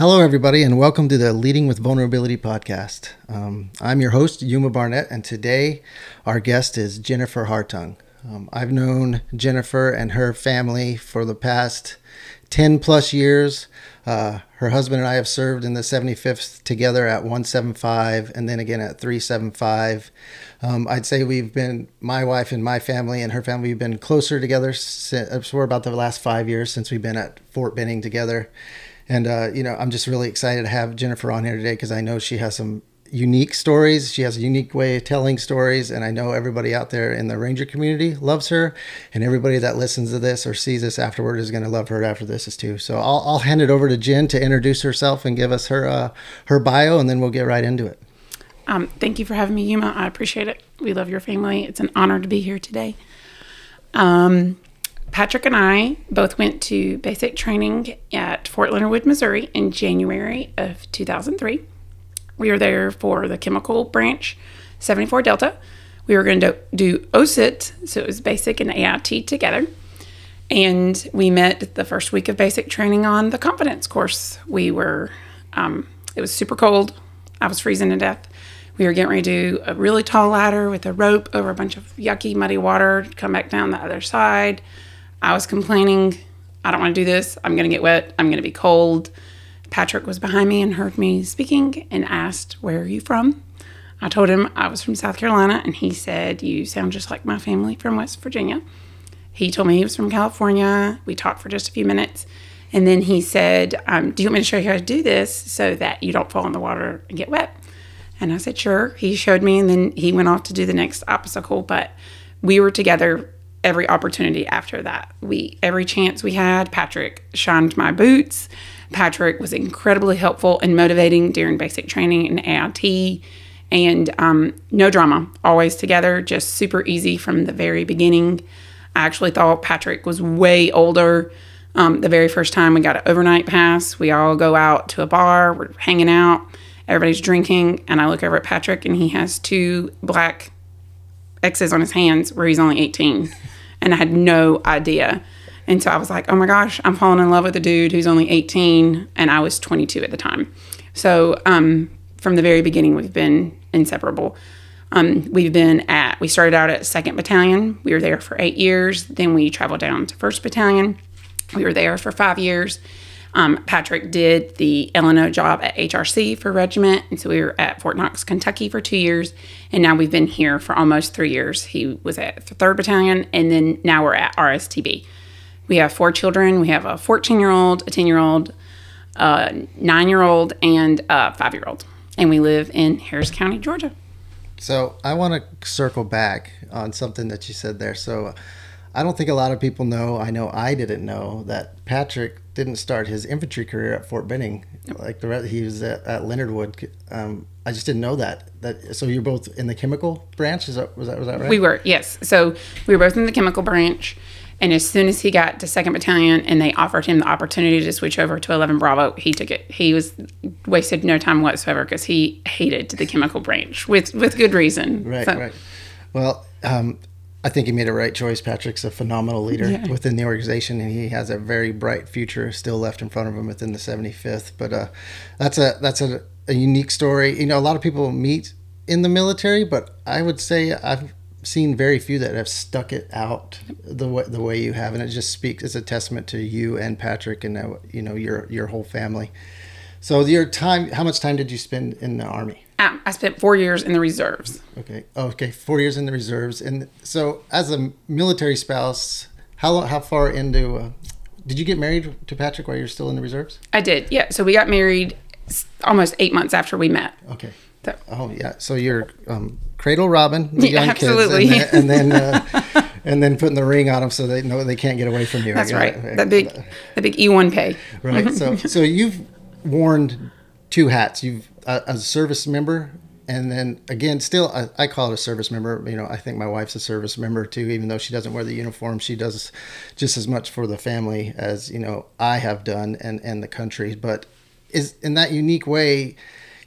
Hello, everybody, and welcome to the Leading with Vulnerability podcast. Um, I'm your host, Yuma Barnett, and today our guest is Jennifer Hartung. Um, I've known Jennifer and her family for the past 10 plus years. Uh, her husband and I have served in the 75th together at 175 and then again at 375. Um, I'd say we've been, my wife and my family and her family, we've been closer together since, for about the last five years since we've been at Fort Benning together. And, uh, you know, I'm just really excited to have Jennifer on here today because I know she has some unique stories. She has a unique way of telling stories. And I know everybody out there in the Ranger community loves her. And everybody that listens to this or sees this afterward is going to love her after this is too. So I'll, I'll hand it over to Jen to introduce herself and give us her, uh, her bio, and then we'll get right into it. Um, thank you for having me, Yuma. I appreciate it. We love your family. It's an honor to be here today. Um, Patrick and I both went to basic training at Fort Leonard Wood, Missouri in January of 2003. We were there for the chemical branch 74 Delta. We were going to do OSUT, so it was basic and AIT together. And we met the first week of basic training on the confidence course. We were, um, it was super cold. I was freezing to death. We were getting ready to do a really tall ladder with a rope over a bunch of yucky, muddy water, come back down the other side. I was complaining, I don't want to do this. I'm going to get wet. I'm going to be cold. Patrick was behind me and heard me speaking and asked, Where are you from? I told him I was from South Carolina, and he said, You sound just like my family from West Virginia. He told me he was from California. We talked for just a few minutes. And then he said, um, Do you want me to show you how to do this so that you don't fall in the water and get wet? And I said, Sure. He showed me, and then he went off to do the next obstacle. But we were together every opportunity after that. We every chance we had, Patrick shined my boots. Patrick was incredibly helpful and motivating during basic training and AIT, and um, no drama, always together, just super easy from the very beginning. I actually thought Patrick was way older. Um, the very first time we got an overnight pass, we all go out to a bar, we're hanging out, everybody's drinking, and I look over at Patrick and he has two black X's on his hands where he's only 18 and I had no idea. And so I was like, oh my gosh, I'm falling in love with a dude who's only 18, and I was 22 at the time. So um, from the very beginning, we've been inseparable. Um, we've been at, we started out at 2nd Battalion. We were there for eight years. Then we traveled down to 1st Battalion. We were there for five years. Um, Patrick did the LNO job at HRC for regiment, and so we were at Fort Knox, Kentucky for two years, and now we've been here for almost three years. He was at the Third Battalion, and then now we're at RSTB. We have four children. We have a 14-year-old, a 10-year-old, a nine-year-old, and a five-year-old, and we live in Harris County, Georgia. So I want to circle back on something that you said there. So I don't think a lot of people know. I know I didn't know that Patrick didn't start his infantry career at Fort Benning, like the rest. He was at, at Leonard Wood. Um, I just didn't know that. That so you're both in the chemical branch. Is that was that was that right? We were yes. So we were both in the chemical branch. And as soon as he got to Second Battalion and they offered him the opportunity to switch over to 11 Bravo, he took it. He was wasted no time whatsoever because he hated the chemical branch with with good reason. Right, so. right. Well, um, I think he made a right choice. Patrick's a phenomenal leader yeah. within the organization, and he has a very bright future still left in front of him within the 75th. But uh, that's a that's a, a unique story. You know, a lot of people meet in the military, but I would say I've seen very few that have stuck it out the way the way you have, and it just speaks. It's a testament to you and Patrick, and uh, you know your your whole family. So your time, how much time did you spend in the army? Um, I spent four years in the reserves. Okay. Okay. Four years in the reserves, and so as a military spouse, how how far into? Uh, did you get married to Patrick while you're still in the reserves? I did. Yeah. So we got married almost eight months after we met. Okay. So. Oh yeah. So you're um, cradle Robin the yeah, young absolutely. kids, and then. And then uh, and then putting the ring on them so they know they can't get away from you. That's right. That big, the big E1 pay. Right. So, so you've worn two hats. You've uh, as a service member, and then again, still I, I, call it a service member. You know, I think my wife's a service member too, even though she doesn't wear the uniform. She does just as much for the family as you know I have done, and and the country. But is in that unique way,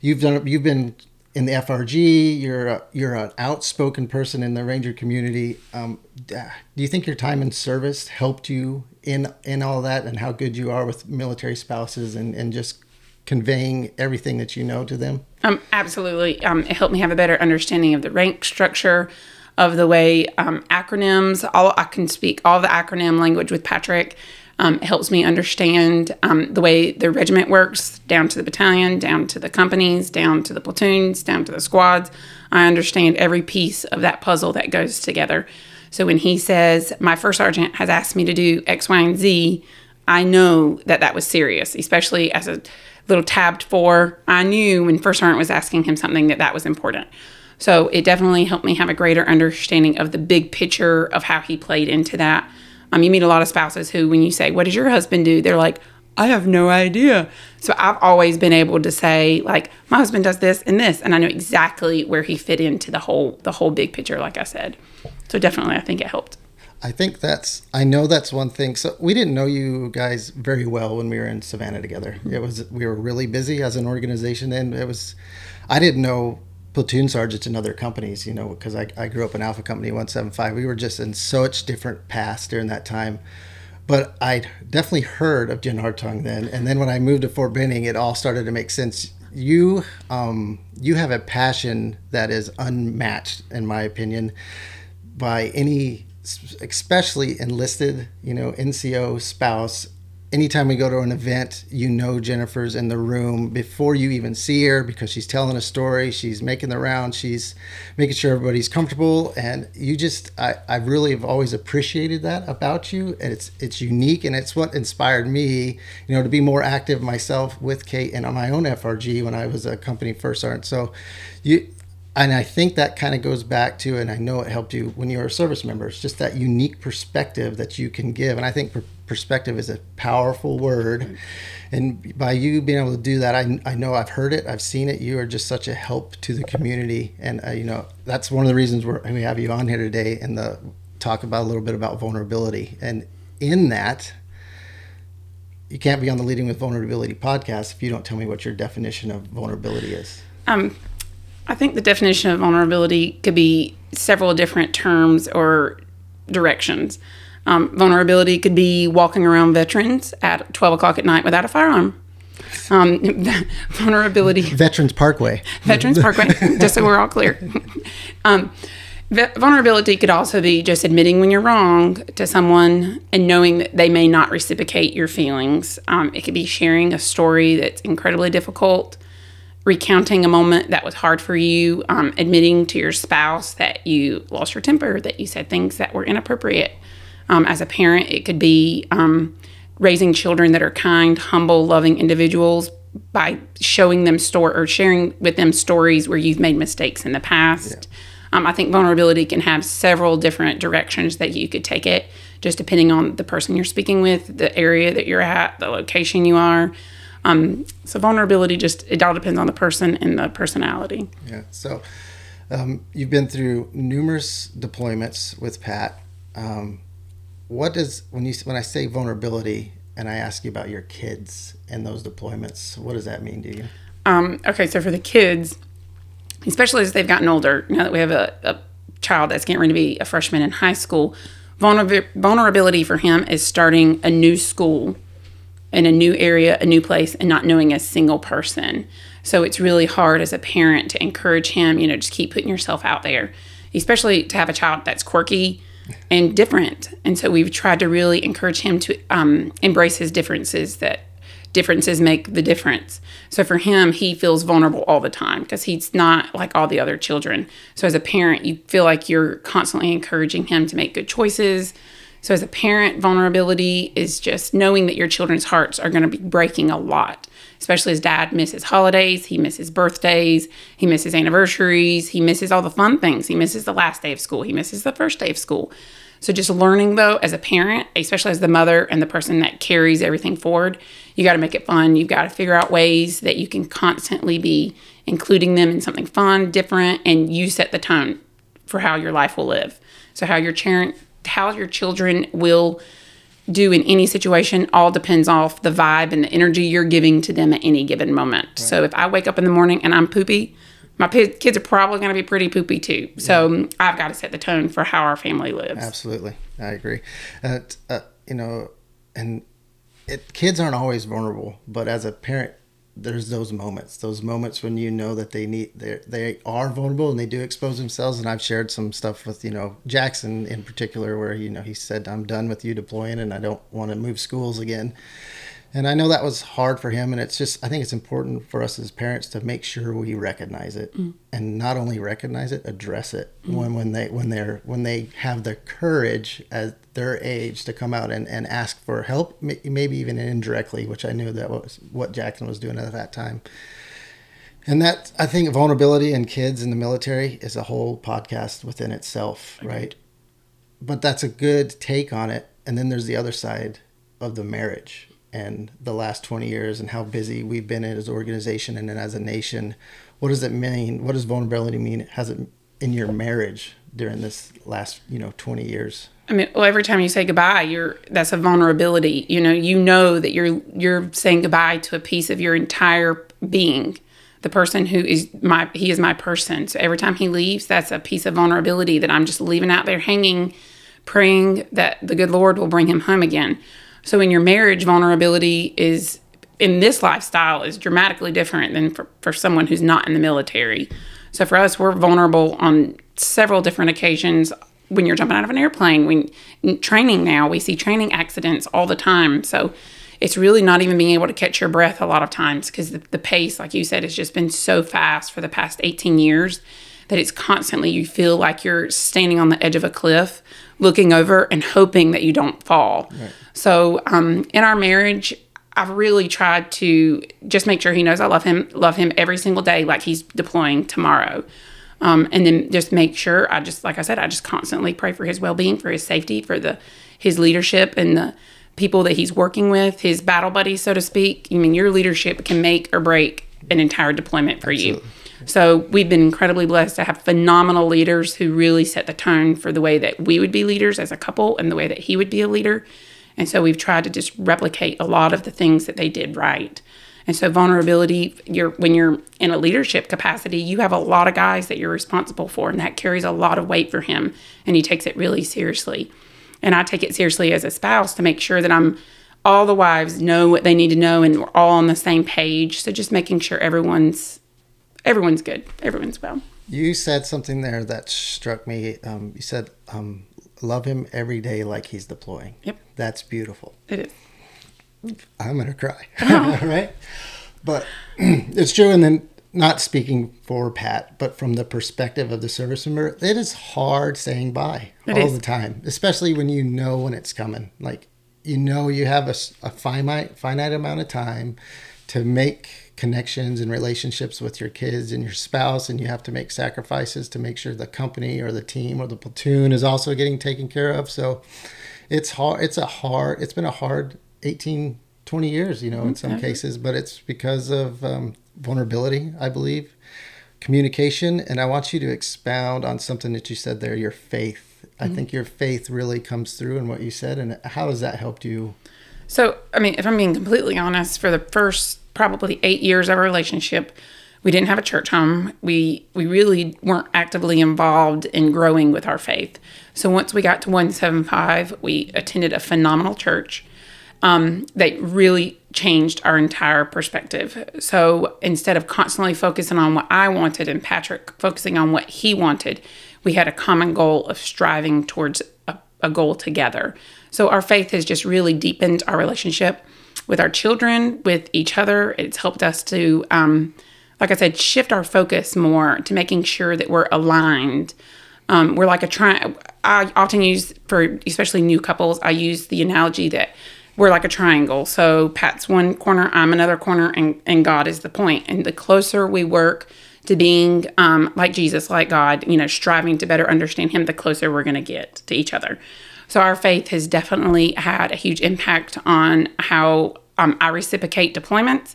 you've done. You've been in the FRG. You're a, you're an outspoken person in the Ranger community. Um, do you think your time in service helped you in in all that, and how good you are with military spouses, and and just conveying everything that you know to them? Um, absolutely. Um, it helped me have a better understanding of the rank structure, of the way um, acronyms. All I can speak all the acronym language with Patrick. Um, it helps me understand um, the way the regiment works, down to the battalion, down to the companies, down to the platoons, down to the squads. I understand every piece of that puzzle that goes together. So when he says, My first sergeant has asked me to do X, Y, and Z, I know that that was serious, especially as a little tabbed for, I knew when first sergeant was asking him something that that was important. So it definitely helped me have a greater understanding of the big picture of how he played into that. Um, you meet a lot of spouses who, when you say, What does your husband do? They're like, I have no idea. So I've always been able to say, like, my husband does this and this, and I know exactly where he fit into the whole the whole big picture, like I said. So definitely I think it helped. I think that's I know that's one thing. So we didn't know you guys very well when we were in Savannah together. It was we were really busy as an organization and it was I didn't know platoon sergeants in other companies, you know, because I, I grew up in Alpha Company 175. We were just in such different paths during that time. But I'd definitely heard of Jen Hartung then. And then when I moved to Fort Benning, it all started to make sense. You, um, you have a passion that is unmatched, in my opinion, by any, especially enlisted, you know, NCO spouse anytime we go to an event, you know Jennifer's in the room before you even see her because she's telling a story, she's making the rounds, she's making sure everybody's comfortable, and you just I, I really have always appreciated that about you, and it's it's unique, and it's what inspired me, you know, to be more active myself with Kate and on my own FRG when I was a company first sergeant. So, you and I think that kind of goes back to, and I know it helped you when you were a service member. It's just that unique perspective that you can give, and I think perspective is a powerful word. And by you being able to do that, I, I know I've heard it, I've seen it. You are just such a help to the community, and uh, you know that's one of the reasons we're, we have you on here today and the talk about a little bit about vulnerability. And in that, you can't be on the Leading with Vulnerability podcast if you don't tell me what your definition of vulnerability is. Um, I think the definition of vulnerability could be several different terms or directions. Um, vulnerability could be walking around veterans at 12 o'clock at night without a firearm. Um, vulnerability. Veterans Parkway. Veterans Parkway, just so we're all clear. Um, vulnerability could also be just admitting when you're wrong to someone and knowing that they may not reciprocate your feelings. Um, it could be sharing a story that's incredibly difficult recounting a moment that was hard for you, um, admitting to your spouse that you lost your temper, that you said things that were inappropriate. Um, as a parent, it could be um, raising children that are kind, humble, loving individuals by showing them story or sharing with them stories where you've made mistakes in the past. Yeah. Um, I think vulnerability can have several different directions that you could take it, just depending on the person you're speaking with, the area that you're at, the location you are. Um, so vulnerability just it all depends on the person and the personality. Yeah. So um, you've been through numerous deployments with Pat. Um, what does when you when I say vulnerability and I ask you about your kids and those deployments, what does that mean to you? Um, okay, so for the kids, especially as they've gotten older, now that we have a, a child that's getting ready to be a freshman in high school, vulnerability for him is starting a new school in a new area, a new place, and not knowing a single person. So it's really hard as a parent to encourage him, you know, just keep putting yourself out there, especially to have a child that's quirky and different. And so we've tried to really encourage him to um, embrace his differences, that differences make the difference. So for him, he feels vulnerable all the time because he's not like all the other children. So as a parent, you feel like you're constantly encouraging him to make good choices, so, as a parent, vulnerability is just knowing that your children's hearts are going to be breaking a lot, especially as dad misses holidays, he misses birthdays, he misses anniversaries, he misses all the fun things. He misses the last day of school, he misses the first day of school. So, just learning though, as a parent, especially as the mother and the person that carries everything forward, you got to make it fun. You've got to figure out ways that you can constantly be including them in something fun, different, and you set the tone for how your life will live. So, how your parent how your children will do in any situation all depends off the vibe and the energy you're giving to them at any given moment. Right. So if I wake up in the morning and I'm poopy, my p- kids are probably going to be pretty poopy too. So yeah. I've got to set the tone for how our family lives. Absolutely, I agree. Uh, uh, you know, and it, kids aren't always vulnerable, but as a parent, there's those moments, those moments when you know that they need they they are vulnerable and they do expose themselves. And I've shared some stuff with you know Jackson in particular, where you know he said, "I'm done with you deploying, and I don't want to move schools again." And I know that was hard for him, and it's just I think it's important for us as parents to make sure we recognize it, mm. and not only recognize it, address it mm. when when they when they're when they have the courage at their age to come out and, and ask for help, maybe even indirectly, which I knew that was what Jackson was doing at that time. And that I think vulnerability in kids in the military is a whole podcast within itself, right? But that's a good take on it. And then there's the other side of the marriage and the last 20 years and how busy we've been as an organization and as a nation. What does it mean? What does vulnerability mean? Has it in your marriage during this last, you know, 20 years? I mean, well, every time you say goodbye, you're that's a vulnerability. You know, you know that you're you're saying goodbye to a piece of your entire being. The person who is my he is my person. So every time he leaves, that's a piece of vulnerability that I'm just leaving out there hanging, praying that the good Lord will bring him home again. So in your marriage, vulnerability is in this lifestyle is dramatically different than for, for someone who's not in the military. So for us, we're vulnerable on several different occasions. When you're jumping out of an airplane, when training now, we see training accidents all the time. So it's really not even being able to catch your breath a lot of times because the, the pace, like you said, has just been so fast for the past 18 years that it's constantly you feel like you're standing on the edge of a cliff looking over and hoping that you don't fall. Right. So, um, in our marriage, I've really tried to just make sure he knows I love him, love him every single day, like he's deploying tomorrow. Um, and then just make sure I just, like I said, I just constantly pray for his well being, for his safety, for the his leadership and the people that he's working with, his battle buddies, so to speak. I mean, your leadership can make or break an entire deployment for Absolutely. you. So we've been incredibly blessed to have phenomenal leaders who really set the tone for the way that we would be leaders as a couple and the way that he would be a leader. And so we've tried to just replicate a lot of the things that they did right. And so vulnerability, you're when you're in a leadership capacity, you have a lot of guys that you're responsible for, and that carries a lot of weight for him. And he takes it really seriously. And I take it seriously as a spouse to make sure that I'm all the wives know what they need to know and we're all on the same page. So just making sure everyone's everyone's good. Everyone's well. You said something there that struck me. Um, you said, um, "Love him every day like he's deploying." Yep, that's beautiful. It is. I'm gonna cry, oh. right? But it's true. And then, not speaking for Pat, but from the perspective of the service member, it is hard saying bye it all is. the time, especially when you know when it's coming. Like you know, you have a, a finite finite amount of time to make connections and relationships with your kids and your spouse and you have to make sacrifices to make sure the company or the team or the platoon is also getting taken care of. So it's hard it's a hard it's been a hard 18 20 years you know in some cases but it's because of um, vulnerability i believe. Communication and i want you to expound on something that you said there your faith. Mm-hmm. i think your faith really comes through in what you said and how has that helped you? So i mean if i'm being completely honest for the first probably eight years of our relationship, we didn't have a church home. We we really weren't actively involved in growing with our faith. So once we got to 175, we attended a phenomenal church um, that really changed our entire perspective. So instead of constantly focusing on what I wanted and Patrick focusing on what he wanted, we had a common goal of striving towards a, a goal together. So our faith has just really deepened our relationship with our children, with each other. It's helped us to, um, like I said, shift our focus more to making sure that we're aligned. Um, we're like a triangle. I often use for especially new couples. I use the analogy that we're like a triangle. So Pat's one corner, I'm another corner, and and God is the point. And the closer we work to being um, like Jesus, like God, you know, striving to better understand Him, the closer we're going to get to each other. So our faith has definitely had a huge impact on how um, I reciprocate deployments.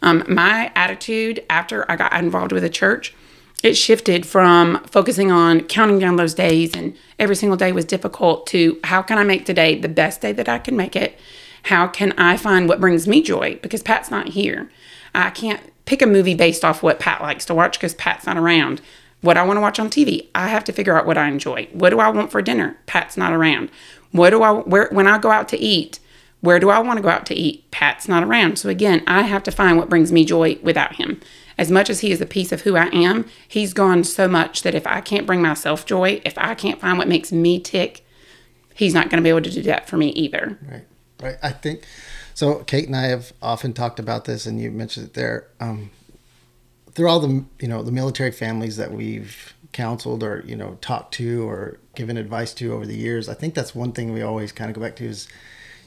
Um, my attitude after I got involved with the church, it shifted from focusing on counting down those days and every single day was difficult to how can I make today the best day that I can make it? How can I find what brings me joy? Because Pat's not here. I can't pick a movie based off what Pat likes to watch because Pat's not around what I want to watch on TV. I have to figure out what I enjoy. What do I want for dinner? Pat's not around. What do I where when I go out to eat? Where do I want to go out to eat? Pat's not around. So again, I have to find what brings me joy without him. As much as he is a piece of who I am, he's gone so much that if I can't bring myself joy, if I can't find what makes me tick, he's not going to be able to do that for me either. Right. Right. I think so. Kate and I have often talked about this, and you mentioned it there. Um, through all the you know the military families that we've counseled or you know talked to or given advice to over the years, I think that's one thing we always kind of go back to is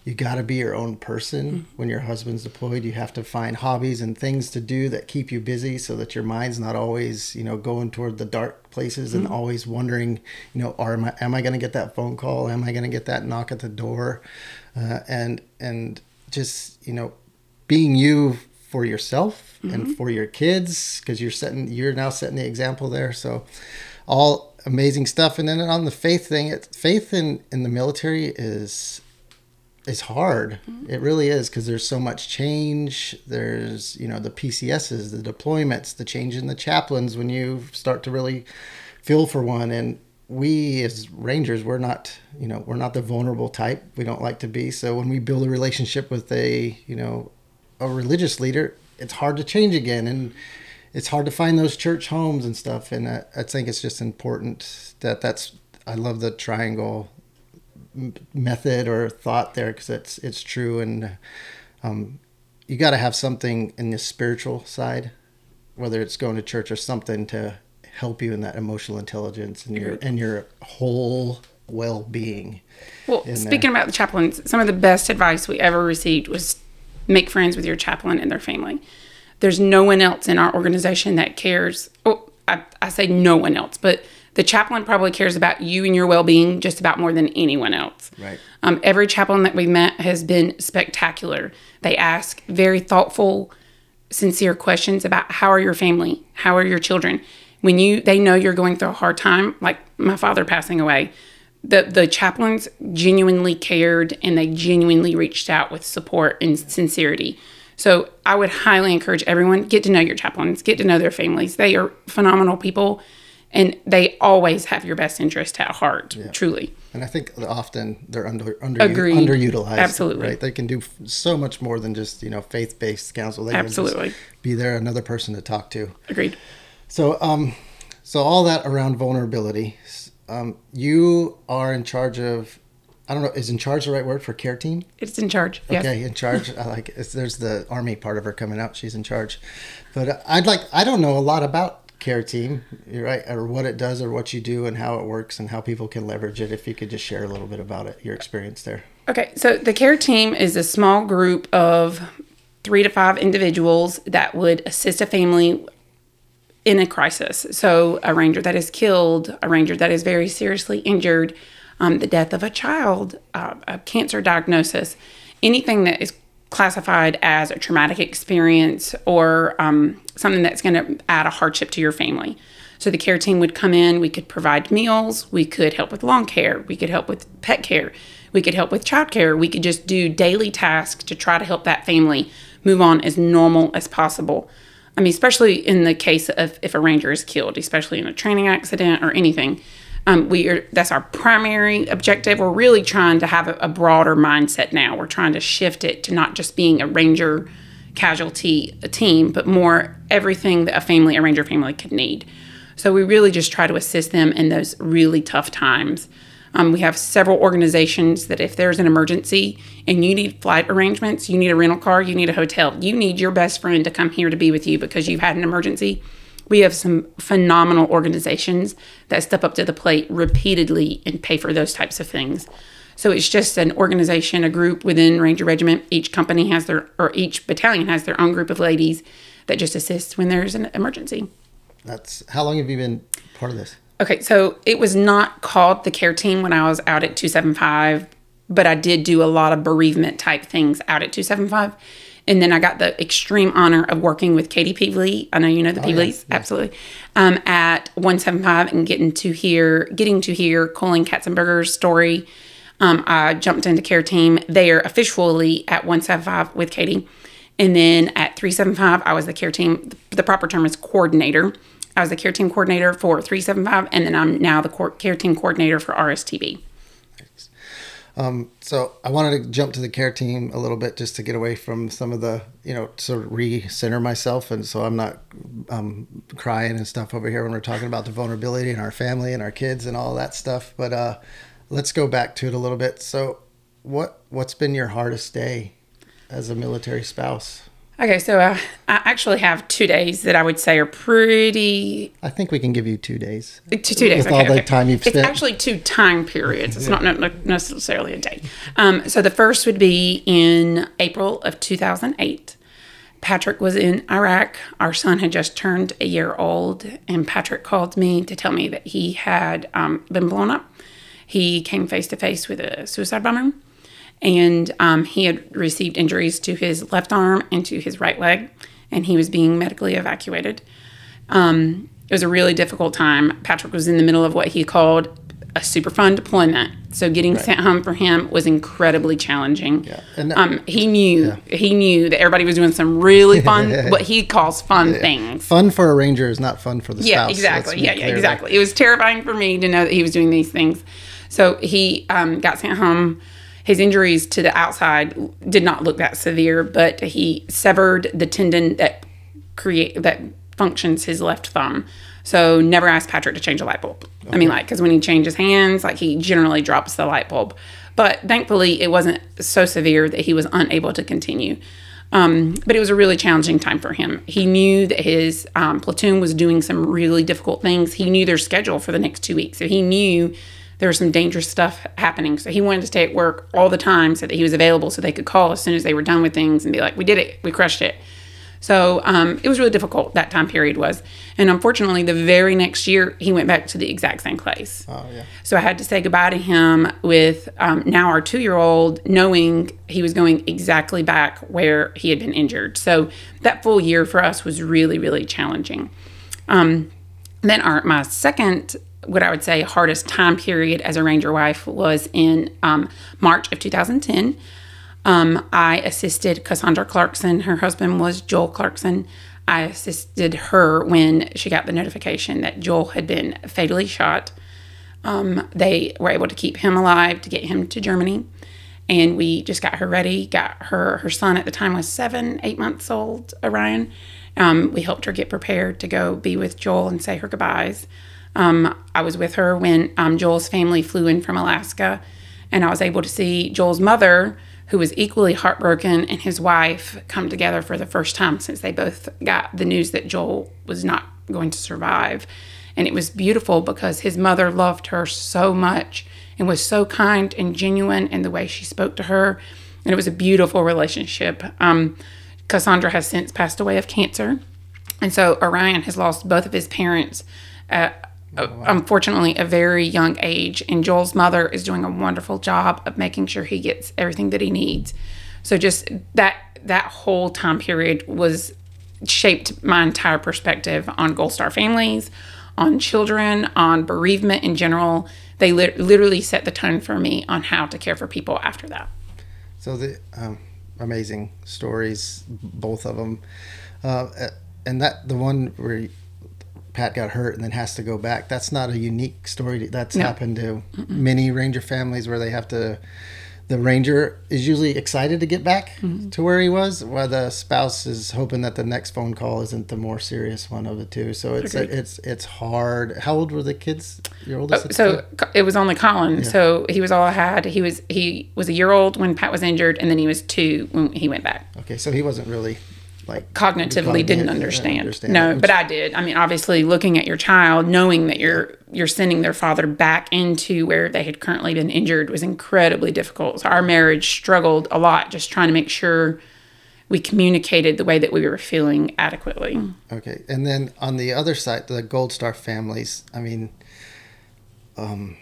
you got to be your own person mm-hmm. when your husband's deployed. You have to find hobbies and things to do that keep you busy so that your mind's not always, you know, going toward the dark places mm-hmm. and always wondering, you know, are am I, am I going to get that phone call? Am I going to get that knock at the door? Uh, and, and just, you know, being you for yourself mm-hmm. and for your kids, because you're setting, you're now setting the example there. So all amazing stuff. And then on the faith thing, it, faith in, in the military is, it's hard. Mm-hmm. It really is because there's so much change. There's you know the PCSs, the deployments, the change in the chaplains when you start to really feel for one. And we as rangers, we're not you know we're not the vulnerable type. We don't like to be. So when we build a relationship with a you know a religious leader, it's hard to change again and it's hard to find those church homes and stuff. And I, I think it's just important that that's I love the triangle method or thought there because it's it's true and um, you got to have something in the spiritual side whether it's going to church or something to help you in that emotional intelligence and your and your whole well-being well speaking there. about the chaplains some of the best advice we ever received was make friends with your chaplain and their family there's no one else in our organization that cares oh I, I say no one else but the chaplain probably cares about you and your well-being just about more than anyone else. Right. Um, every chaplain that we've met has been spectacular. They ask very thoughtful, sincere questions about how are your family, how are your children. When you they know you're going through a hard time, like my father passing away, the the chaplains genuinely cared and they genuinely reached out with support and sincerity. So I would highly encourage everyone get to know your chaplains, get to know their families. They are phenomenal people and they always have your best interest at heart yeah. truly. And i think often they're under, under underutilized absolutely. right? They can do so much more than just you know faith-based counsel. They absolutely. be there another person to talk to. Agreed. So um so all that around vulnerability um you are in charge of I don't know. Is in charge the right word for care team? It's in charge. Okay, in charge. I like. there's the army part of her coming out. She's in charge, but I'd like. I don't know a lot about care team, right? Or what it does, or what you do, and how it works, and how people can leverage it. If you could just share a little bit about it, your experience there. Okay, so the care team is a small group of three to five individuals that would assist a family in a crisis. So, a ranger that is killed, a ranger that is very seriously injured, um, the death of a child, uh, a cancer diagnosis, anything that is classified as a traumatic experience or um, something that's going to add a hardship to your family. So the care team would come in, we could provide meals, we could help with lawn care, we could help with pet care, we could help with child care, we could just do daily tasks to try to help that family move on as normal as possible. I mean, especially in the case of if a ranger is killed, especially in a training accident or anything. Um, we are that's our primary objective. We're really trying to have a, a, broader mindset now. We're trying to shift it to not just being a ranger casualty team, but more everything that a family, a ranger family could need. So we really just try to assist them in those really tough times. Um, we have several organizations that if there's an emergency and you need flight arrangements, you need a rental car, you need a hotel, you need your best friend to come here to be with you because you've had an emergency we have some phenomenal organizations that step up to the plate repeatedly and pay for those types of things. So it's just an organization, a group within Ranger Regiment. Each company has their, or each battalion has their own group of ladies that just assist when there's an emergency. That's how long have you been part of this? Okay, so it was not called the care team when I was out at 275, but I did do a lot of bereavement type things out at 275 and then I got the extreme honor of working with Katie Peevely. I know you know the oh, yeah. absolutely. Um, at 175 and getting to hear getting to hear Colleen Katzenberger's story. Um, I jumped into care team there officially at 175 with Katie. And then at 375, I was the care team, the proper term is coordinator. I was the care team coordinator for 375, and then I'm now the care team coordinator for RSTB. Um, so I wanted to jump to the care team a little bit just to get away from some of the, you know, sort of recenter myself, and so I'm not um, crying and stuff over here when we're talking about the vulnerability in our family and our kids and all that stuff. But uh, let's go back to it a little bit. So, what what's been your hardest day as a military spouse? Okay, so uh, I actually have two days that I would say are pretty. I think we can give you two days. Two, two days. With okay, all the time you've It's spent. actually two time periods. It's not necessarily a day. Um, so the first would be in April of 2008. Patrick was in Iraq. Our son had just turned a year old, and Patrick called me to tell me that he had um, been blown up. He came face to face with a suicide bomber, and um, he had received injuries to his left arm and to his right leg, and he was being medically evacuated. Um, it was a really difficult time. Patrick was in the middle of what he called a super fun deployment. So getting sent home for him was incredibly challenging. Yeah, and that- um, he knew he knew that everybody was doing some really fun, what he calls fun things. Fun for a ranger is not fun for the Yeah, spouse. exactly. Yeah, yeah, exactly. It was terrifying for me to know that he was doing these things. So he um, got sent home. His injuries to the outside did not look that severe, but he severed the tendon that create that functions his left thumb. So never ask Patrick to change a light bulb. I mean, like, because when he changes hands, like he generally drops the light bulb. But thankfully, it wasn't so severe that he was unable to continue. Um, but it was a really challenging time for him. He knew that his um, platoon was doing some really difficult things. He knew their schedule for the next two weeks. So he knew there was some dangerous stuff happening. So he wanted to stay at work all the time so that he was available so they could call as soon as they were done with things and be like, we did it, we crushed it. So um, it was really difficult, that time period was. And unfortunately, the very next year, he went back to the exact same place. Oh yeah. So I had to say goodbye to him with um, now our two year old, knowing he was going exactly back where he had been injured. So that full year for us was really, really challenging. Um, then our my second, what I would say, hardest time period as a ranger wife was in um, March of 2010. Um, I assisted Cassandra Clarkson. Her husband was Joel Clarkson. I assisted her when she got the notification that Joel had been fatally shot. Um, they were able to keep him alive to get him to Germany. And we just got her ready, got her, her son at the time was seven, eight months old, Orion. Um, we helped her get prepared to go be with Joel and say her goodbyes. Um, I was with her when um, Joel's family flew in from Alaska, and I was able to see Joel's mother, who was equally heartbroken, and his wife come together for the first time since they both got the news that Joel was not going to survive. And it was beautiful because his mother loved her so much and was so kind and genuine in the way she spoke to her. And it was a beautiful relationship. Um, Cassandra has since passed away of cancer. And so Orion has lost both of his parents at, uh, unfortunately, a very young age. And Joel's mother is doing a wonderful job of making sure he gets everything that he needs. So just that that whole time period was shaped my entire perspective on Gold Star families, on children, on bereavement in general. They li- literally set the tone for me on how to care for people after that. So the um, amazing stories, both of them, uh, and that the one where Pat got hurt and then has to go back. That's not a unique story. That's No. happened to many ranger families where they have to. The ranger is usually excited to get back Mm-hmm. to where he was, while the spouse is hoping that the next phone call isn't the more serious one of the two. So it's Agreed. it's it's hard. How old were the kids? Your oldest? the So time? It was only Colin. So he was all I had. He was he was a year old when Pat was injured, and then he was two when he went back. okay, so he wasn't really like Cognitively didn't understand. understand. No, but I did. I mean, obviously, looking at your child, knowing that you're you're sending their father back into where they had currently been injured was incredibly difficult. So our marriage struggled a lot, just trying to make sure we communicated the way that we were feeling adequately. Okay, and then on the other side, the Gold Star families. I mean, um,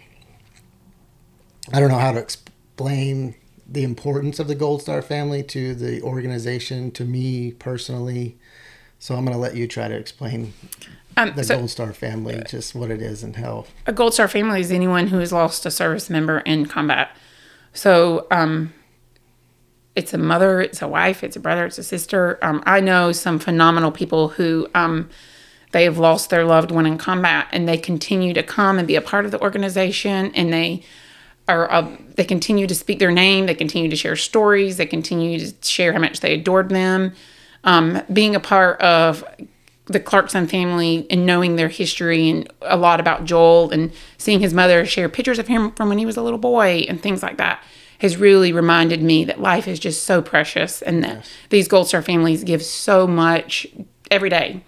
I don't know how to explain the importance of the Gold Star family to the organization, to me personally. So I'm going to let you try to explain Um, the so Gold Star family, just what it is and how. a Gold Star family is anyone who has lost a service member in combat. So, um, it's a mother, it's a wife, it's a brother, it's a sister. Um, I know some phenomenal people who um, they have lost their loved one in combat, and they continue to come and be a part of the organization, and they are uh, they continue to speak their name, they continue to share stories, they continue to share how much they adored them. Um, being a part of the Clarkson family and knowing their history and a lot about Joel and seeing his mother share pictures of him from when he was a little boy and things like that has really reminded me that life is just so precious and that yes. these Gold Star families give so much every day.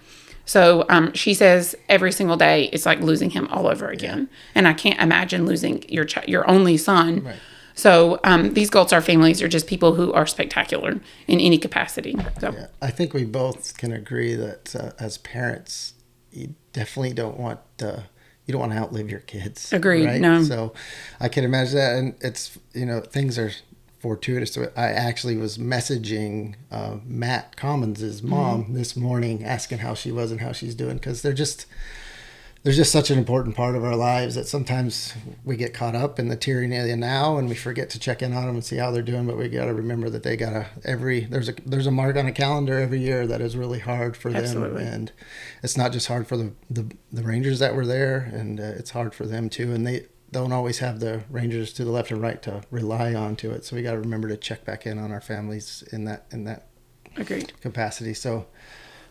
So um, she says every single day it's like losing him all over again, yeah. and I can't imagine losing your ch- your only son. Right. So um, these Gold Star families are just people who are spectacular in any capacity. So yeah, I think we both can agree that uh, as parents, you definitely don't want uh, you don't want to outlive your kids. Agreed. Right? No. So I can imagine that, and it's you know things are fortuitous. I actually was messaging uh, Matt Commons' mom mm-hmm. this morning, asking how she was and how she's doing, because they're just they're just such an important part of our lives that sometimes we get caught up in the tyranny of the now and we forget to check in on them and see how they're doing. But we got to remember that they got to every there's a there's a mark on a calendar every year that is really hard for Absolutely. them, and it's not just hard for the the, the Rangers that were there, and uh, it's hard for them too, and they don't always have the Rangers to the left and right to rely on to it. So we got to remember to check back in on our families in that in that Agreed. capacity. So,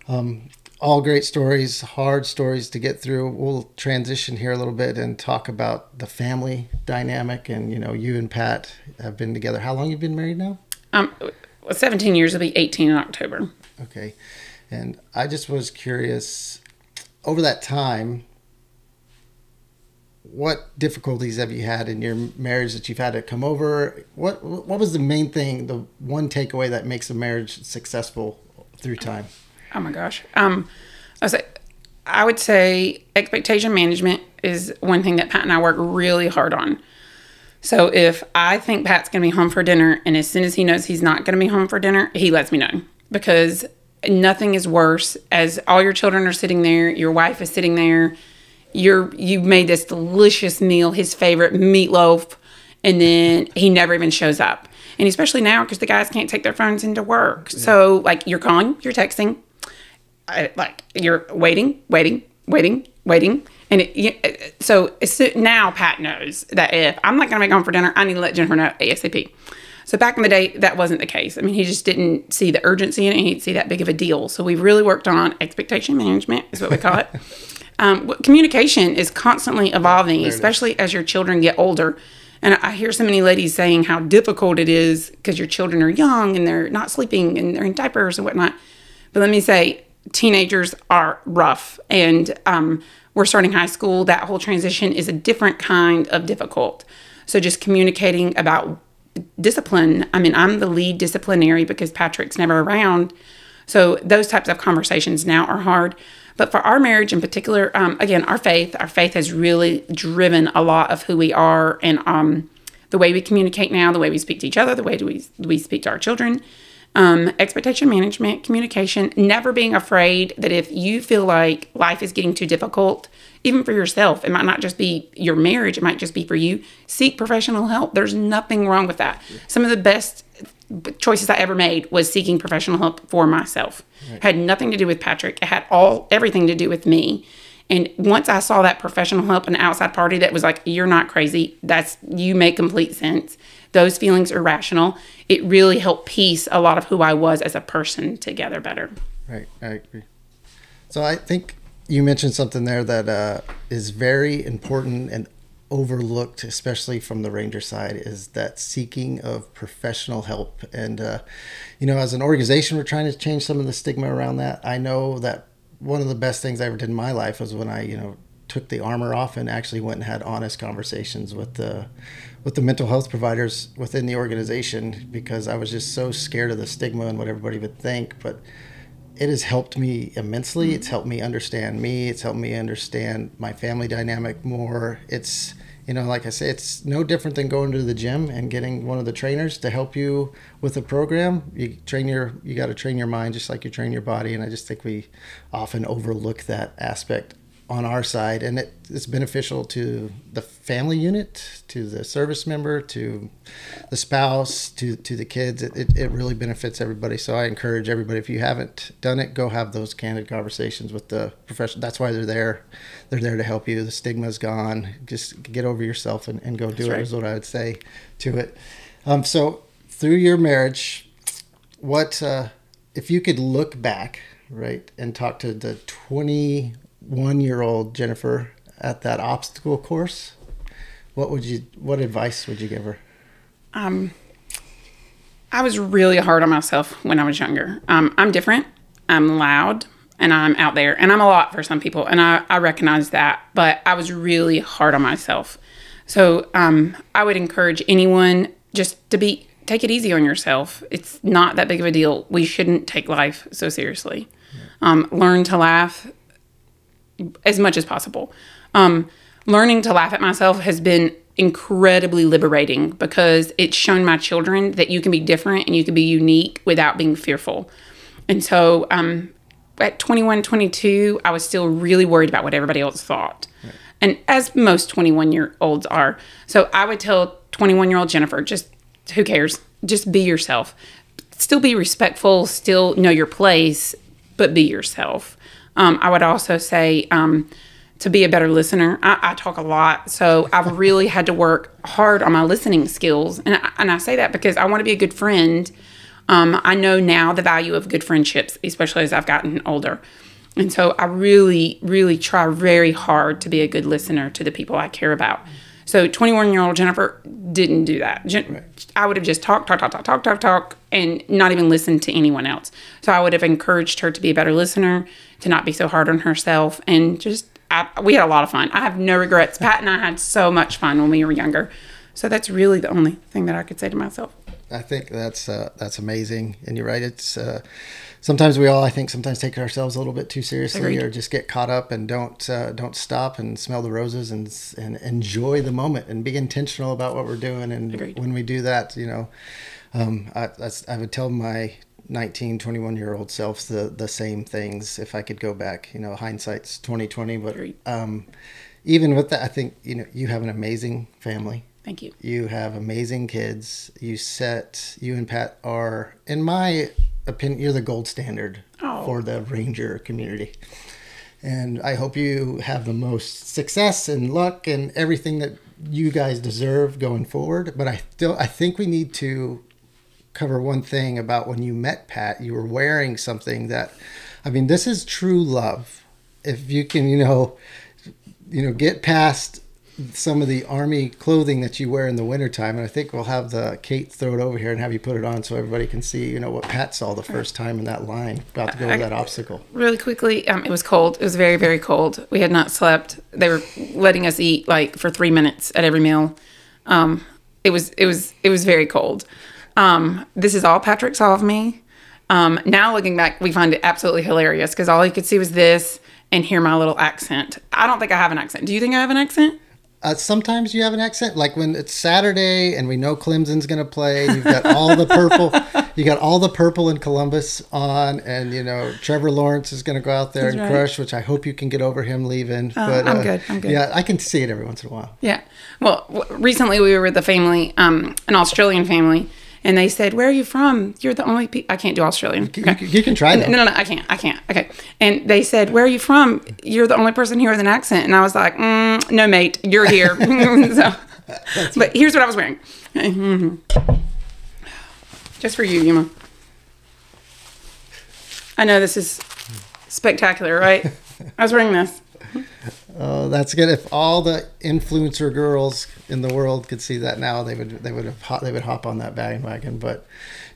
um, all great stories, hard stories to get through. We'll transition here a little bit and talk about the family dynamic. And you know, you and Pat have been together. How long you been married now? Um, 17 years. It'll be 18 in October. Okay, and I just was curious over that time what difficulties have you had in your marriage that you've had to come over? What what was the main thing, the one takeaway that makes a marriage successful through time? Oh my gosh. Um, I say, I would say expectation management is one thing that Pat and I work really hard on. So if I think Pat's going to be home for dinner, and as soon as he knows he's not going to be home for dinner, he lets me know because nothing is worse as all your children are sitting there, your wife is sitting there you're you made this delicious meal, his favorite meatloaf, and then he never even shows up. And especially now because the guys can't take their phones into work. Yeah. So like you're calling, you're texting, I, like you're waiting, waiting, waiting, waiting. And it, uh, so now Pat knows that if I'm not going to make home for dinner, I need to let Jennifer know ASAP. So back in the day, that wasn't the case. I mean, he just didn't see the urgency in it. He didn't see that big of a deal. So we really worked on expectation management, is what we call it. Um, communication is constantly evolving, especially as your children get older. And I hear so many ladies saying how difficult it is because your children are young and they're not sleeping and they're in diapers and whatnot. But let me say, teenagers are rough. And um, we're starting high school. That whole transition is a different kind of difficult. So just communicating about discipline. I mean, I'm the lead disciplinary because Patrick's never around. So those types of conversations now are hard. But for our marriage in particular, um, again, our faith, our faith has really driven a lot of who we are and um, the way we communicate now, the way we speak to each other, the way we, we speak to our children. Um, expectation management, communication, never being afraid that if you feel like life is getting too difficult, even for yourself, it might not just be your marriage, it might just be for you, seek professional help. There's nothing wrong with that. Some of the best choices I ever made was seeking professional help for myself. Right. Had nothing to do with Patrick. It had all everything to do with me. And once I saw that professional help, an outside party that was like, "You're not crazy. That's you make complete sense. Those feelings are rational." It really helped piece a lot of who I was as a person together better. Right, I agree. So I think you mentioned something there that uh, is very important and overlooked, especially from the ranger side, is that seeking of professional help. And, uh, you know, as an organization, we're trying to change some of the stigma around that. I know that one of the best things I ever did in my life was when I, you know, took the armor off and actually went and had honest conversations with the with the mental health providers within the organization because I was just so scared of the stigma and what everybody would think. But it has helped me immensely. It's mm-hmm. helped me understand me. It's helped me understand my family dynamic more. It's, you know, like I say, it's no different than going to the gym and getting one of the trainers to help you with a program. You train your, you got to train your mind just like you train your body. And I just think we often overlook that aspect on our side, and it, it's beneficial to the family unit, to the service member, to the spouse, to to the kids. It, it, it really benefits everybody. So I encourage everybody if you haven't done it, go have those candid conversations with the professional. That's why they're there. They're there to help you. The stigma's gone. Just get over yourself and, and go do right. it. Is what I would say to it. Um, so through your marriage, what uh, if you could look back, right, and talk to the twenty one year old Jennifer at that obstacle course, what would you what advice would you give her? Um, I was really hard on myself when I was younger. Um, I'm different. I'm loud and I'm out there and I'm a lot for some people and I, I recognize that, but I was really hard on myself. So um, I would encourage anyone just to be take it easy on yourself. It's not that big of a deal. We shouldn't take life so seriously. Um, learn to laugh as much as possible. Um, learning to laugh at myself has been incredibly liberating because it's shown my children that you can be different and you can be unique without being fearful. And so um, at 21, 22, I was still really worried about what everybody else thought. Right. And as most 21 year olds are. So I would tell 21 year old Jennifer, just who cares? Just be yourself. Still be respectful, still know your place, but be yourself. Um, I would also say um, to be a better listener. I, I, talk a lot, so I've really had to work hard on my listening skills, and I, and I say that because I want to be a good friend. Um, I know now the value of good friendships, especially as I've gotten older. And so I really, really try very hard to be a good listener to the people I care about. So 21 year old Jennifer didn't do that. Jen- right. I would have just talked, talk, talk, talk, talk, talk, talk, and not even listened to anyone else. So I would have encouraged her to be a better listener, to not be so hard on herself, and just I, we had a lot of fun. I have no regrets. Pat and I had so much fun when we were younger. So that's really the only thing that I could say to myself. I think that's uh, that's amazing, and you're right. It's uh, sometimes we all, I think, sometimes take ourselves a little bit too seriously, Agreed. or just get caught up and don't uh, don't stop and smell the roses and and enjoy the moment and be intentional about what we're doing. And Agreed. when we do that, you know, um, I, I would tell my 19 21 year old self the the same things if i could go back you know hindsight's 2020 but um, even with that i think you know you have an amazing family Thank you. You have amazing kids. You set you and Pat are, in my opinion, you're the gold standard oh. for the ranger community. And I hope you have the most success and luck and everything that you guys deserve going forward. But I still I think we need to cover one thing about when you met Pat. You were wearing something that, I mean, this is true love. If you can, you know, you know, get past some of the army clothing that you wear in the wintertime. And I think we'll have the Kate throw it over here and have you put it on so everybody can see, you know, what Pat saw the first time in that line about to go over that obstacle. Really quickly, um, it was cold. It was very, very cold. We had not slept. They were letting us eat like for three minutes at every meal. Um, it was, it was, it was very cold. Um, this is all Patrick saw of me. Um, now looking back, we find it absolutely hilarious because all he could see was this and hear my little accent. I don't think I have an accent. Do you think I have an accent? Uh, sometimes you have an accent, like when it's Saturday and we know Clemson's going to play. You've got all the purple, you got all the purple in Columbus on, and you know Trevor Lawrence is going to go out there That's and right. crush, which I hope you can get over him leaving. Uh, but I'm uh, good. I'm good. Yeah, I can see it every once in a while. Yeah. Well, w- recently we were with a family, um, an Australian family, and they said, "Where are you from? You're the only pe- I can't do Australian. Okay. You, you, can try that. No, no, no, I can't. I can't. Okay. And they said, "Where are you from? You're the only person here with an accent." And I was like, mm, "No, mate, you're here." so, but here's what I was wearing. Just for you, Yuma. I know this is spectacular, right? I was wearing this. Oh, that's good. If all the influencer girls in the world could see that now, they would they would have they would hop on that bandwagon. But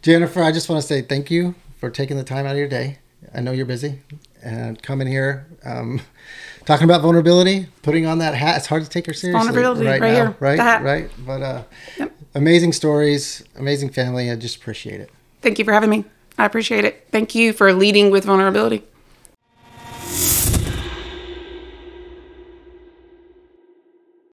Jennifer, I just want to say thank you for taking the time out of your day. I know you're busy and coming here, um, talking about vulnerability, putting on that hat. It's hard to take her seriously vulnerability right, right now, here. right? Right. But uh, yep. amazing stories, amazing family. I just appreciate it. Thank you for having me. I appreciate it. Thank you for leading with vulnerability.